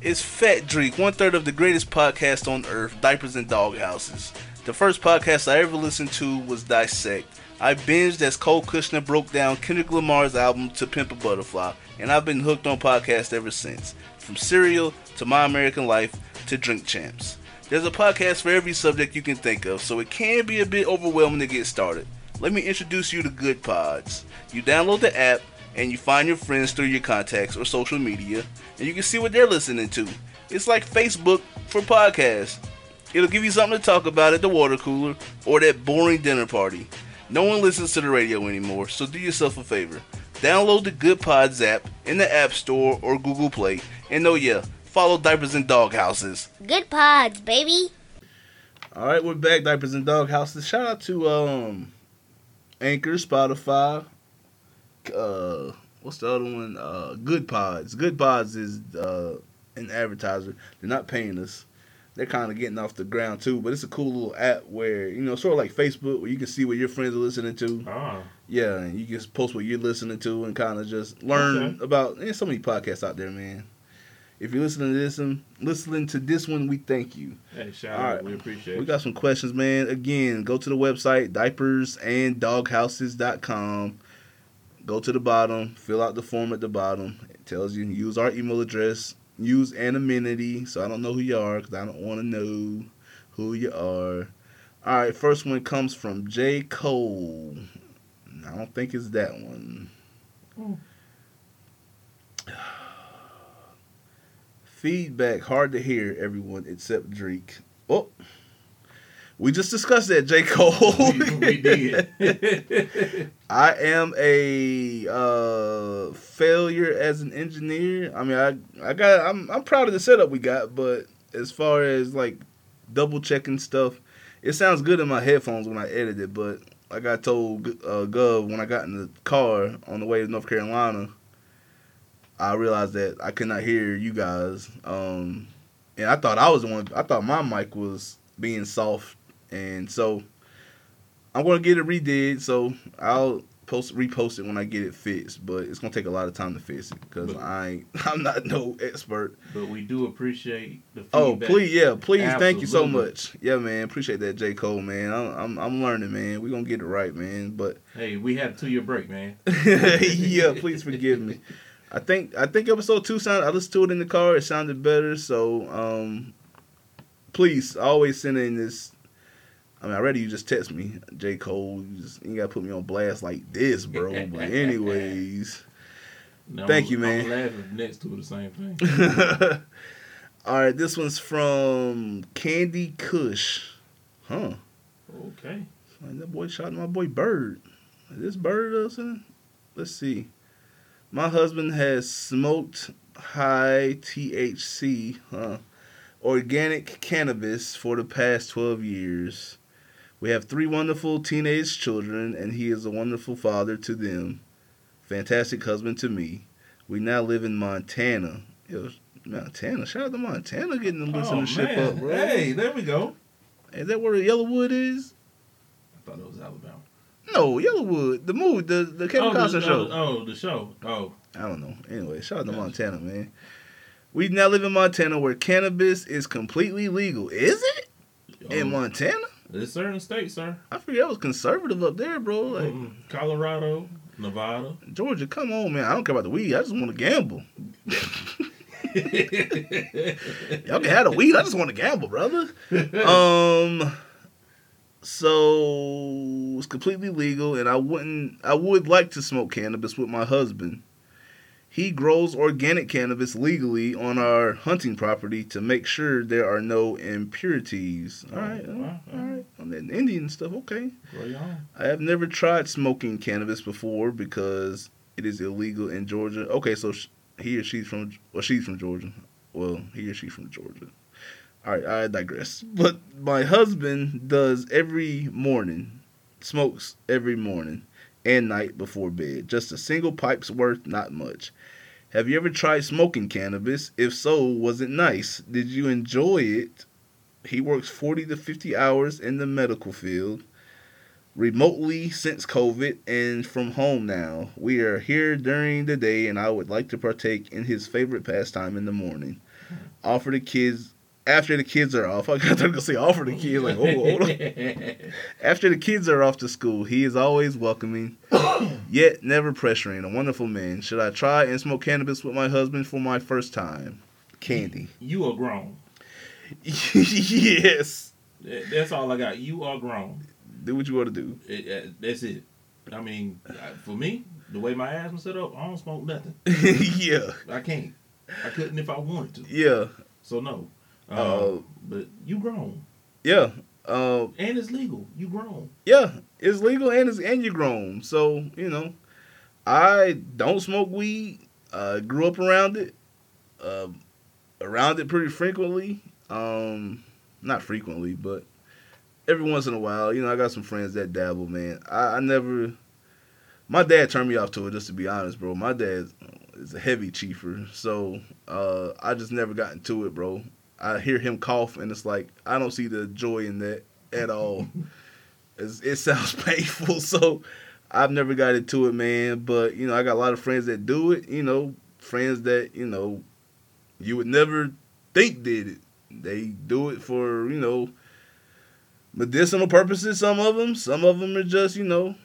It's Fat Drink, one third of the greatest podcast on earth, Diapers and Dog Houses. The first podcast I ever listened to was Dissect. I binged as Cole Cuchna broke down Kendrick Lamar's album To Pimp a Butterfly, and I've been hooked on podcasts ever since. From Serial to My American Life to Drink Champs. There's a podcast for every subject you can think of, so it can be a bit overwhelming to get started. Let me introduce you to Good Pods. You download the app and you find your friends through your contacts or social media, and you can see what they're listening to. It's like Facebook for podcasts. It'll give you something to talk about at the water cooler or that boring dinner party. No one listens to the radio anymore, so do yourself a favor. Download the Good Pods app in the App Store or Google Play, and oh yeah, follow Diapers and Dog Houses. Good pods, baby. All right, we're back, Diapers and Dog Houses. Shout out to um, Anchor, Spotify. Uh, what's the other one? Uh, Good Pods. Good Pods is uh, an advertiser. They're not paying us. They're kind of getting off the ground too, but it's a cool little app where you know, sort of like Facebook, where you can see what your friends are listening to. Ah, Yeah, and you can post what you're listening to and kind of just learn Okay. about. There's so many podcasts out there, man. If you're listening to this one, listening to this one, we thank you. hey, shout All out. right. We appreciate We got some questions, man. Again, go to the website, diapersanddoghouses.com. Go to the bottom, fill out the form at the bottom. It tells you use our email address, use anonymity, so I don't know who you are because I don't want to know who you are. All right, first one comes from J. Cole. I don't think it's that one. Hmm. [sighs] Feedback hard to hear, everyone except Drake. Oh, we just discussed that, J. Cole. we, we did. [laughs] I am a uh, failure as an engineer. I mean, I I got I'm I'm proud of the setup we got, but as far as like double checking stuff, it sounds good in my headphones when I edit it. But like I told uh, Gov when I got in the car on the way to North Carolina, I realized that I could not hear you guys. Um, and I thought I was the one. I thought my mic was being soft, and so I'm gonna get it redid. So I'll post repost it when I get it fixed. But it's gonna take a lot of time to fix it because I ain't, [laughs] I'm not no expert. but we do appreciate the feedback. Oh please, yeah, please, thank you so much. Yeah, man, appreciate that, J Cole, man. I'm I'm, I'm learning, man. We gonna get it right, man. But Hey, we had a two year break, man. [laughs] yeah, please forgive me. I think I think episode two sounded. I listened to it in the car. It sounded better. So um, please always send in this. I mean, already you just text me, J Cole. You just you gotta put me on blast like this, bro. But [laughs] anyways, Now, Thank I'm- you, man. I'm laughing next to the same thing. [laughs] all right. This one's from Candy Kush. Huh? Okay. Man, that boy shot my boy Bird. Is this Bird uh, or something? let's see. My husband has smoked high THC, huh? Organic cannabis for the past 12 years. We have three wonderful teenage children, and he is a wonderful father to them. Fantastic husband to me. We now live in Montana. Yo, Montana. Shout out to Montana getting the listen Oh, to shit man. up, bro. Hey, there we go. Is that where Yellowwood is? I thought it was Alabama. No, Yellowwood. The movie, the, the Kevin oh, Costner show. Oh, oh, the show. Oh, I don't know. Anyway, shout out to. Montana, man. We now live in Montana where cannabis is completely legal. Is it? In oh, Montana? There's certain states, sir. I figured that was conservative up there, bro. Like Mm, Colorado, Nevada. Georgia, come on, man. I don't care about the weed. I just want to gamble. [laughs] Y'all can have the weed. I just want to gamble, brother. Um, so it's completely legal, and I wouldn't. I would like to smoke cannabis with my husband. He grows organic cannabis legally on our hunting property to make sure there are no impurities. Oh, all right, Oh, wow. all right, on that Indian stuff. Okay. Where you on? I have never tried smoking cannabis before because it is illegal in Georgia. Okay, so he or she's from well, she's from Georgia. Well, he or she's from Georgia. All right, I digress. But my husband does every morning, smokes every morning and night before bed. Just a single pipe's worth, not much. Have you ever tried smoking cannabis? If so, was it nice? Did you enjoy it? He works 40 to 50 hours in the medical field remotely since COVID and from home now. We are here during the day, and I would like to partake in his favorite pastime in the morning. Offer the kids after the kids are off. I got to go say offer the kids like oh hold on. [laughs] After the kids are off to school, he is always welcoming, yet never pressuring. A wonderful man. Should I try and smoke cannabis with my husband for my first time? Candy. you are grown. [laughs] yes. That's all I got. You are grown. Do what you want to do. It, uh, that's it. I mean, for me, the way my asthma set up, I don't smoke nothing. [laughs] yeah. I can't. I couldn't if I wanted to. Yeah. So no. Uh, Uh, but you grown, Yeah. Uh, and it's legal. You grown. yeah, it's legal and it's and you're grown. So you know, I don't smoke weed. Uh, grew up around it, uh, around it pretty frequently. Um, not frequently, but every once in a while. You know, I got some friends that dabble. Man, I, I never. My dad turned me off to it. Just to be honest, bro. My dad is a heavy chiefer, so uh, I just never got into it, bro. I hear him cough, and it's like I don't see the joy in that at all. [laughs] It sounds [laughs] painful, so I've never got into it, man. But you know, I got a lot of friends that do it. You know, friends that you know you would never think did it. They do it for you know medicinal purposes. Some of them, some of them are just you know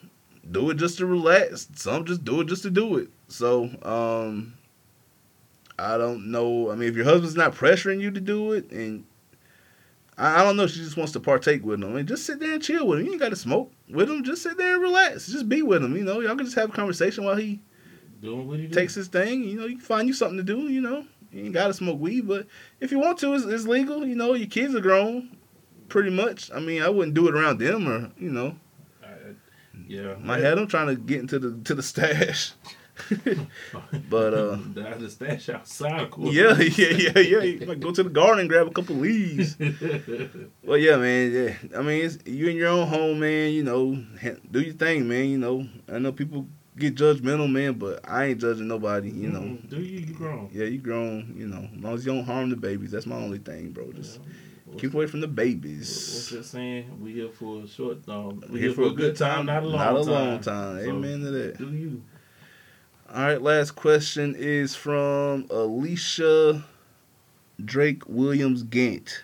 do it just to relax. Some just do it just to do it. So um, I don't know. I mean, if your husband's not pressuring you to do it, and I, I don't know, she just wants to partake with him. I mean, just sit there and chill with him. You ain't got to smoke with him. Just sit there and relax. Just be with him. You know, y'all can just have a conversation while he Doing what he do. takes his thing. You know, you can find you something to do. You know, you ain't got to smoke weed, but if you want to, it's, it's legal. You know, your kids are grown, pretty much. I mean, I wouldn't do it around them or you know, I, yeah. my head. I'm trying to get into the to the stash. [laughs] [laughs] But, uh, the, the stash outside. Of course. yeah, yeah, yeah, yeah. Might go to the garden and grab a couple leaves. [laughs] Well, yeah, man. Yeah, I mean, it's you in your own home, man. You know, do your thing, man. You know, I know people get judgmental, man, but I ain't judging nobody. You know, Mm, do you? You grown. yeah, you grown. You know, as long as you don't harm the babies, that's my only thing, bro. Just Yeah. What's, keep away from the what's babies. that saying? We here for a short. Um, we We're here for a good time, not a long not a time. long time. So, Amen to that. Do you? All right, last question is from Alicia Drake Williams Gant.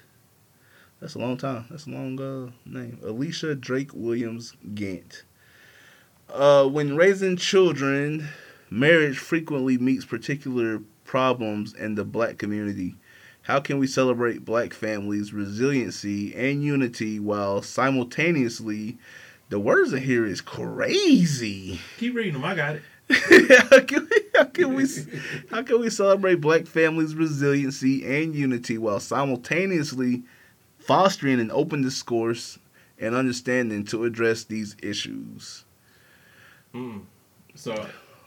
That's a long time. That's a long uh, name. Alicia Drake Williams Gant. Uh, when raising children, marriage frequently meets particular problems in the black community. How can we celebrate black families' resiliency and unity while simultaneously, the words in here is crazy. Keep reading them. I got it. How, can we, how can we how can we celebrate black families' resiliency and unity while simultaneously fostering an open discourse and understanding to address these issues? Mm. So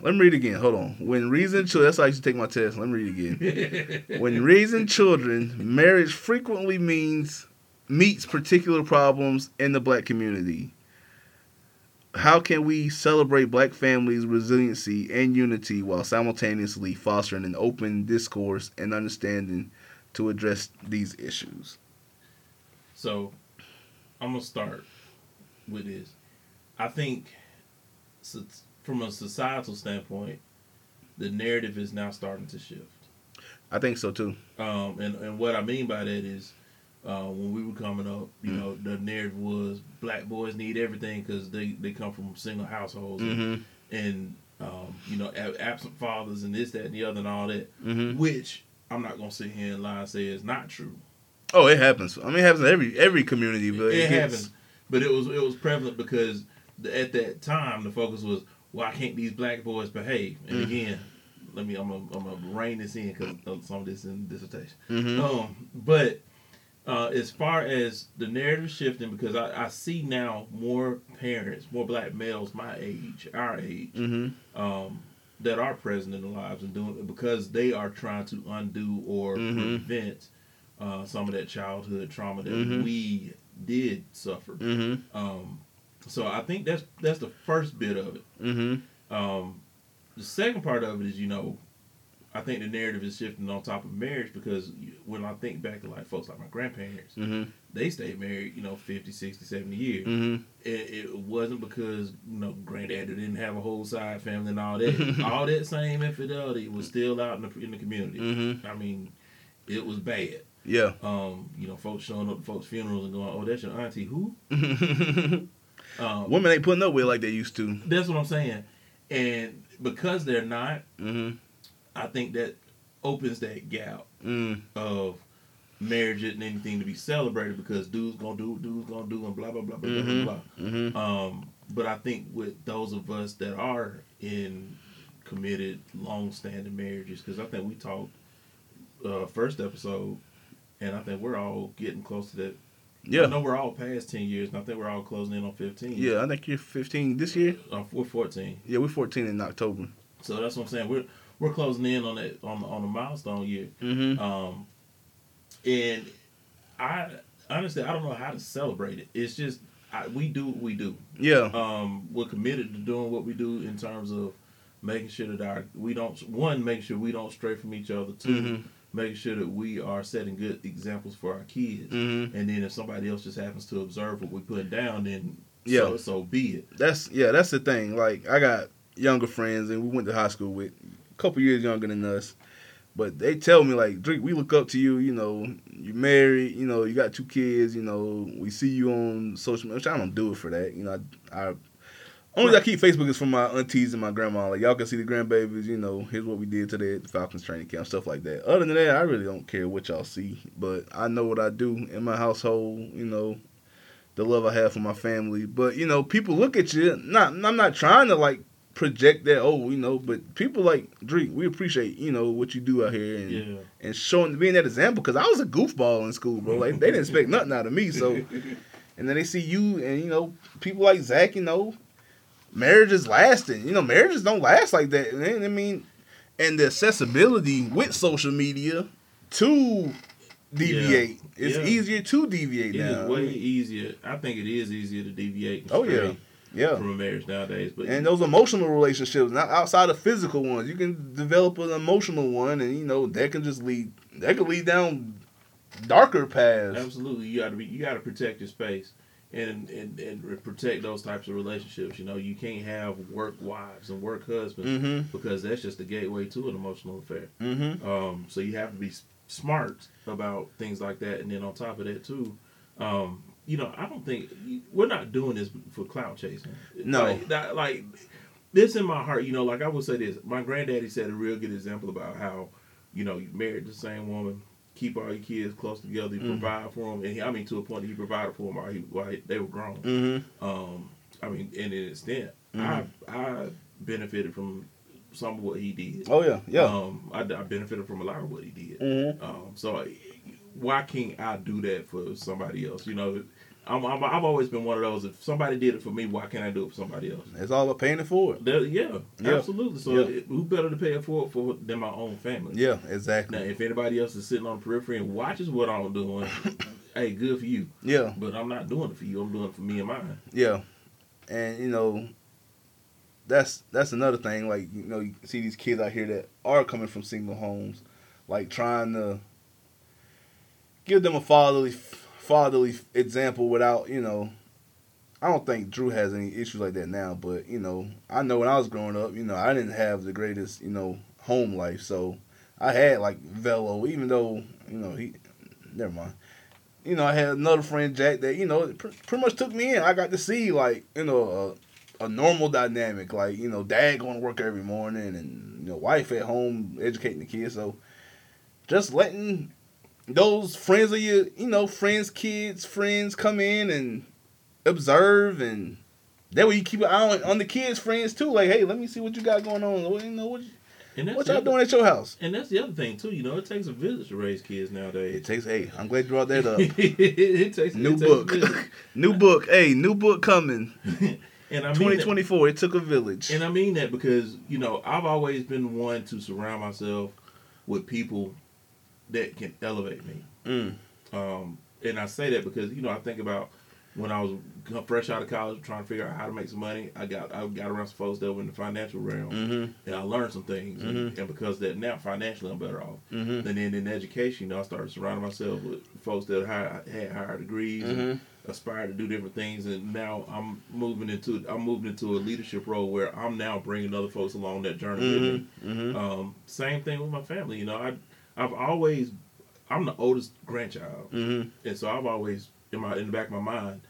Let me read again. Hold on. When reason children, that's how I used to take my test. Let me read again. [laughs] when raising children, marriage frequently means meets particular problems in the black community. How can we celebrate black families' resiliency and unity while simultaneously fostering an open discourse and understanding to address these issues? So, I'm gonna start with this. I think, from a societal standpoint, the narrative is now starting to shift. I think so too. Um, and and what I mean by that is, uh, when we were coming up, you Mm. know, the narrative was black boys need everything because they they come from single households and, Mm-hmm. and um, you know ab- absent fathers and this that and the other and all that, Mm-hmm. which I'm not gonna sit here and lie and say is not true. Oh, it happens. I mean, it happens in every every community, but it, it, gets- happens, but it was it was prevalent because the, at that time the focus was why can't these black boys behave? And Mhm. again, let me I'm gonna, I'm gonna rein this in because some of this in dissertation. Mhm. Um, but uh, as far as the narrative shifting, because I, I see now more parents, more black males my age, our age, Mhm. um, that are present in the lives and doing it because they are trying to undo or Mhm. prevent uh, some of that childhood trauma that Mhm. we did suffer. Mhm. Um, so I think that's that's the first bit of it. Mhm. Um, the second part of it is, you know, I think the narrative is shifting on top of marriage because when I think back to like folks like my grandparents, Mhm. they stayed married, you know, 50, 60, 70 years. Mhm. It, it wasn't because, you know, granddaddy didn't have a whole side family and all that. [laughs] all that same infidelity was still out in the, in the community. Mhm. I mean, it was bad. Yeah. Um, you know, folks showing up at folks' funerals and going, oh, that's your auntie. Who? [laughs] Um, Women ain't putting up with it like they used to. That's what I'm saying. And because they're not, Mhm. I think that opens that gap Mm. of marriage isn't anything to be celebrated because dudes gonna do, dudes gonna do, and blah blah blah blah Mhm. blah Mhm. Um, but I think with those of us that are in committed, long-standing marriages, because I think we talked uh, first episode, and I think we're all getting close to that. Yeah, I know we're all past ten years, and I think we're all closing in on fifteen. Yeah. I think you're 15 this year. uh, we're fourteen. Yeah, we're 14 in October. So that's what I'm saying. We're we're closing in on that on on the milestone year. Mhm. Um, and I honestly I don't know how to celebrate it. It's just I, we do what we do. Yeah. Um, we're committed to doing what we do in terms of making sure that our we don't one make sure we don't stray from each other. 2 Mhm. making sure that we are setting good examples for our kids. Mhm. And then if somebody else just happens to observe what we put down, then Yeah. so, so be it. That's yeah, that's the thing. Like I got younger friends and we went to high school with a couple years younger than us. But they tell me like, Drake, we look up to you, you know, you married, you know, you got two kids, you know, we see you on social media, which I don't do it for that. You know, I, I only reason I keep Facebook is for my aunties and my grandma. Like y'all can see the grandbabies, you know, here's what we did today at the Falcons training camp, stuff like that. Other than that, I really don't care what y'all see. But I know what I do in my household, you know, the love I have for my family. But you know, people look at you. Not, I'm not trying to like project that. Oh, you know, but people like Drake. We appreciate you know what you do out here and Yeah. and showing being that example. Because I was a goofball in school, bro. Like they didn't expect nothing out of me. So [laughs] and then they see you and you know people like Zach. You know, marriage is lasting. You know, marriages don't last like that. man. I mean, and the accessibility with social media to deviate. It's Yeah. easier to deviate It now. way easier. I think it is easier to deviate. Oh, yeah. Yeah. from a marriage nowadays. But And those emotional relationships, not outside of physical ones, you can develop an emotional one, and you know that can just lead that can lead down darker paths. absolutely, you got to be you got to protect your space and, and and protect those types of relationships. You know, you can't have work wives and work husbands Mm-hmm. because that's just the gateway to an emotional affair. Mm-hmm. Um, so you have to be smart about things like that, and then on top of that too, um, you know, I don't think we're not doing this for clout chasing. No. like, that, like this in my heart. You know, like I will say this. My granddaddy said a real good example about how, you know, you married the same woman, keep all your kids close together, you Mhm. provide for them, and he, I mean to a point that he provided for them while, he, while they were grown. Mm-hmm. Um, I mean, in an extent, Mhm. I I benefited from some of what he did. Oh yeah, yeah. Um, I, I benefited from a lot of what he did. mm-hmm. Um, so why can't I do that for somebody else? You know, I'm, I'm, I've always been one of those. If somebody did it for me, why can't I do it for somebody else? It's all about paying it forward. That- yeah, Yeah. absolutely. So Yeah. it- who better to pay it for it for than my own family? Yeah, exactly. Now, if anybody else is sitting on the periphery and watches what I'm doing, [laughs] hey, good for you. Yeah, But I'm not doing it for you. I'm doing it for me and mine. yeah, and you know, that's that's another thing. Like you know, you see these kids out here that are coming from single homes, like trying to give them a fatherly fatherly example without you know. I don't think Drew has any issues like that now, but you know, I know when I was growing up, you know, I didn't have the greatest, you know, home life, so I had like Velo, even though you know he, never mind. You know, I had another friend Jack that you know pr- pretty much took me in. I got to see like you know a, a normal dynamic, like you know, dad going to work every morning and you know, wife at home educating the kids. So just letting those friends of your, you know, friends, kids, friends come in and observe and that way you keep an eye on, on the kids' friends too. Like, hey, let me see what you got going on. What you know, what, and that's what y'all other- doing at your house? And that's the other thing too. You know, it takes a village to raise kids nowadays. It takes. Hey, I'm glad you brought that up. [laughs] it takes new it takes book, village. [laughs] new book. Hey, new book coming. [laughs] and I mean that- 2024. It took a village. And I mean that because, you know, I've always been one to surround myself with people that can elevate me. Mm. Um, and I say that because, you know, I think about when I was fresh out of college trying to figure out how to make some money. I got I got around some folks that were in the financial realm Mm-hmm. and I learned some things. And, and because of that now financially I'm better off. Mm-hmm. And then in education, you know, I started surrounding myself with folks that high, had higher degrees and Mm-hmm. aspired to do different things. And now I'm moving into I'm moving into a leadership role where I'm now bringing other folks along that journey with me. Mm-hmm. Um, same thing with my family. You know, I I've always I'm the oldest grandchild, Mm-hmm. and so I've always in my in the back of my mind.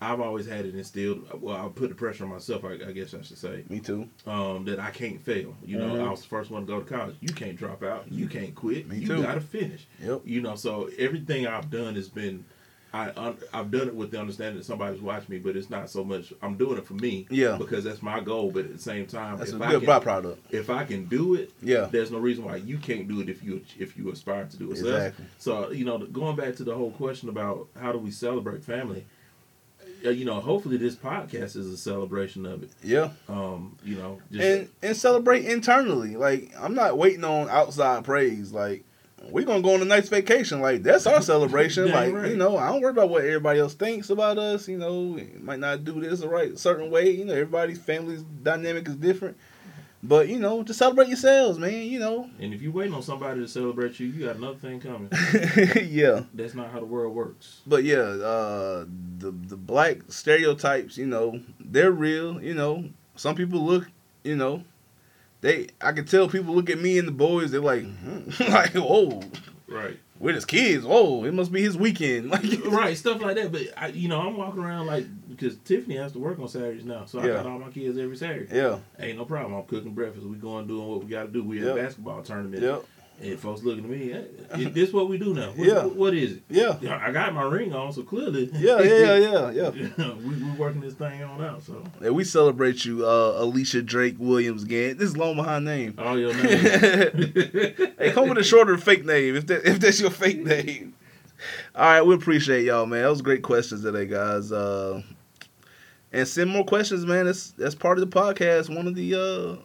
I've always had it instilled. Well, I put the pressure on myself. I, I guess I should say Me too. um, that I can't fail. You know, Mhm. I was the first one to go to college. You can't drop out. You can't quit. Me you too. gotta finish. Yep. You know, so everything I've done has been, I un, I've done it with the understanding that somebody's watching me, but it's not so much. I'm doing it for me. Yeah. Because that's my goal. But at the same time, That's a if I good can, byproduct. if I can do it, Yeah. there's no reason why you can't do it if you if you aspire to do it. So, Exactly. so you know, going back to the whole question about how do we celebrate family. uh, You know, hopefully this podcast is a celebration of it. Yeah. Um, you know, just And and celebrate internally. Like I'm not waiting on outside praise. Like we're gonna go on a nice vacation. Like that's our celebration. [laughs] Like right. you know, I don't worry about what everybody else thinks about us. You know, we might not do this the right certain way. You know, everybody's family's dynamic is different. But you know, just celebrate yourselves, man. You know. And if you're waiting on somebody to celebrate you, you got another thing coming. [laughs] yeah. That's not how the world works. But yeah, uh, the the black stereotypes, you know, they're real. You know, some people look, you know, they. I can tell people look at me and the boys. They're like, hmm, [laughs] like, whoa, Right. we're just kids. Whoa, it must be his weekend. [laughs] Like, right, stuff like that. But I, you know, I'm walking around like because Tiffany has to work on Saturdays now, so I Yeah. got all my kids every Saturday. yeah, Ain't no problem. I'm cooking breakfast. We going doing what we got to do. We at Yep. a basketball tournament. yep, And folks looking at me, hey, [laughs] is this what we do now? What, Yeah. what is it? yeah, Yeah, I got my ring on, so clearly. yeah, yeah, yeah, yeah, yeah. [laughs] we we working this thing on out. So And we celebrate you, uh, Alicia Drake Williams. Again, this is long behind name. all your [laughs] name. hey, come with a shorter fake name if that if that's your fake name. All right, we appreciate y'all, man. That was great questions today, guys. Uh, and send more questions, man. That's that's part of the podcast. One of the uh,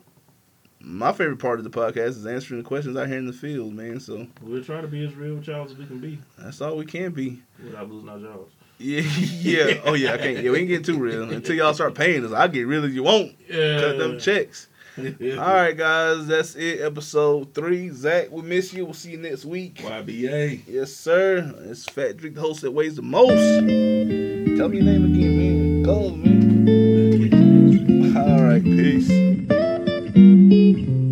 my favorite part of the podcast is answering the questions out here in the field, man. So we'll try to be as real with y'all as we can be that's all we can be. without losing our jobs. Yeah, [laughs] yeah. Oh yeah, I can't. Yeah, we ain't get too real until y'all start paying us. I'll get real as you won't. Yeah. Cut them checks. [laughs] All right, guys. That's it. Episode three. Zach, we miss you. We'll see you next week. YBA. Yes, sir. It's Fat Drink, the host that weighs the most. Tell me your name again, man. Go, man. All right, peace. Música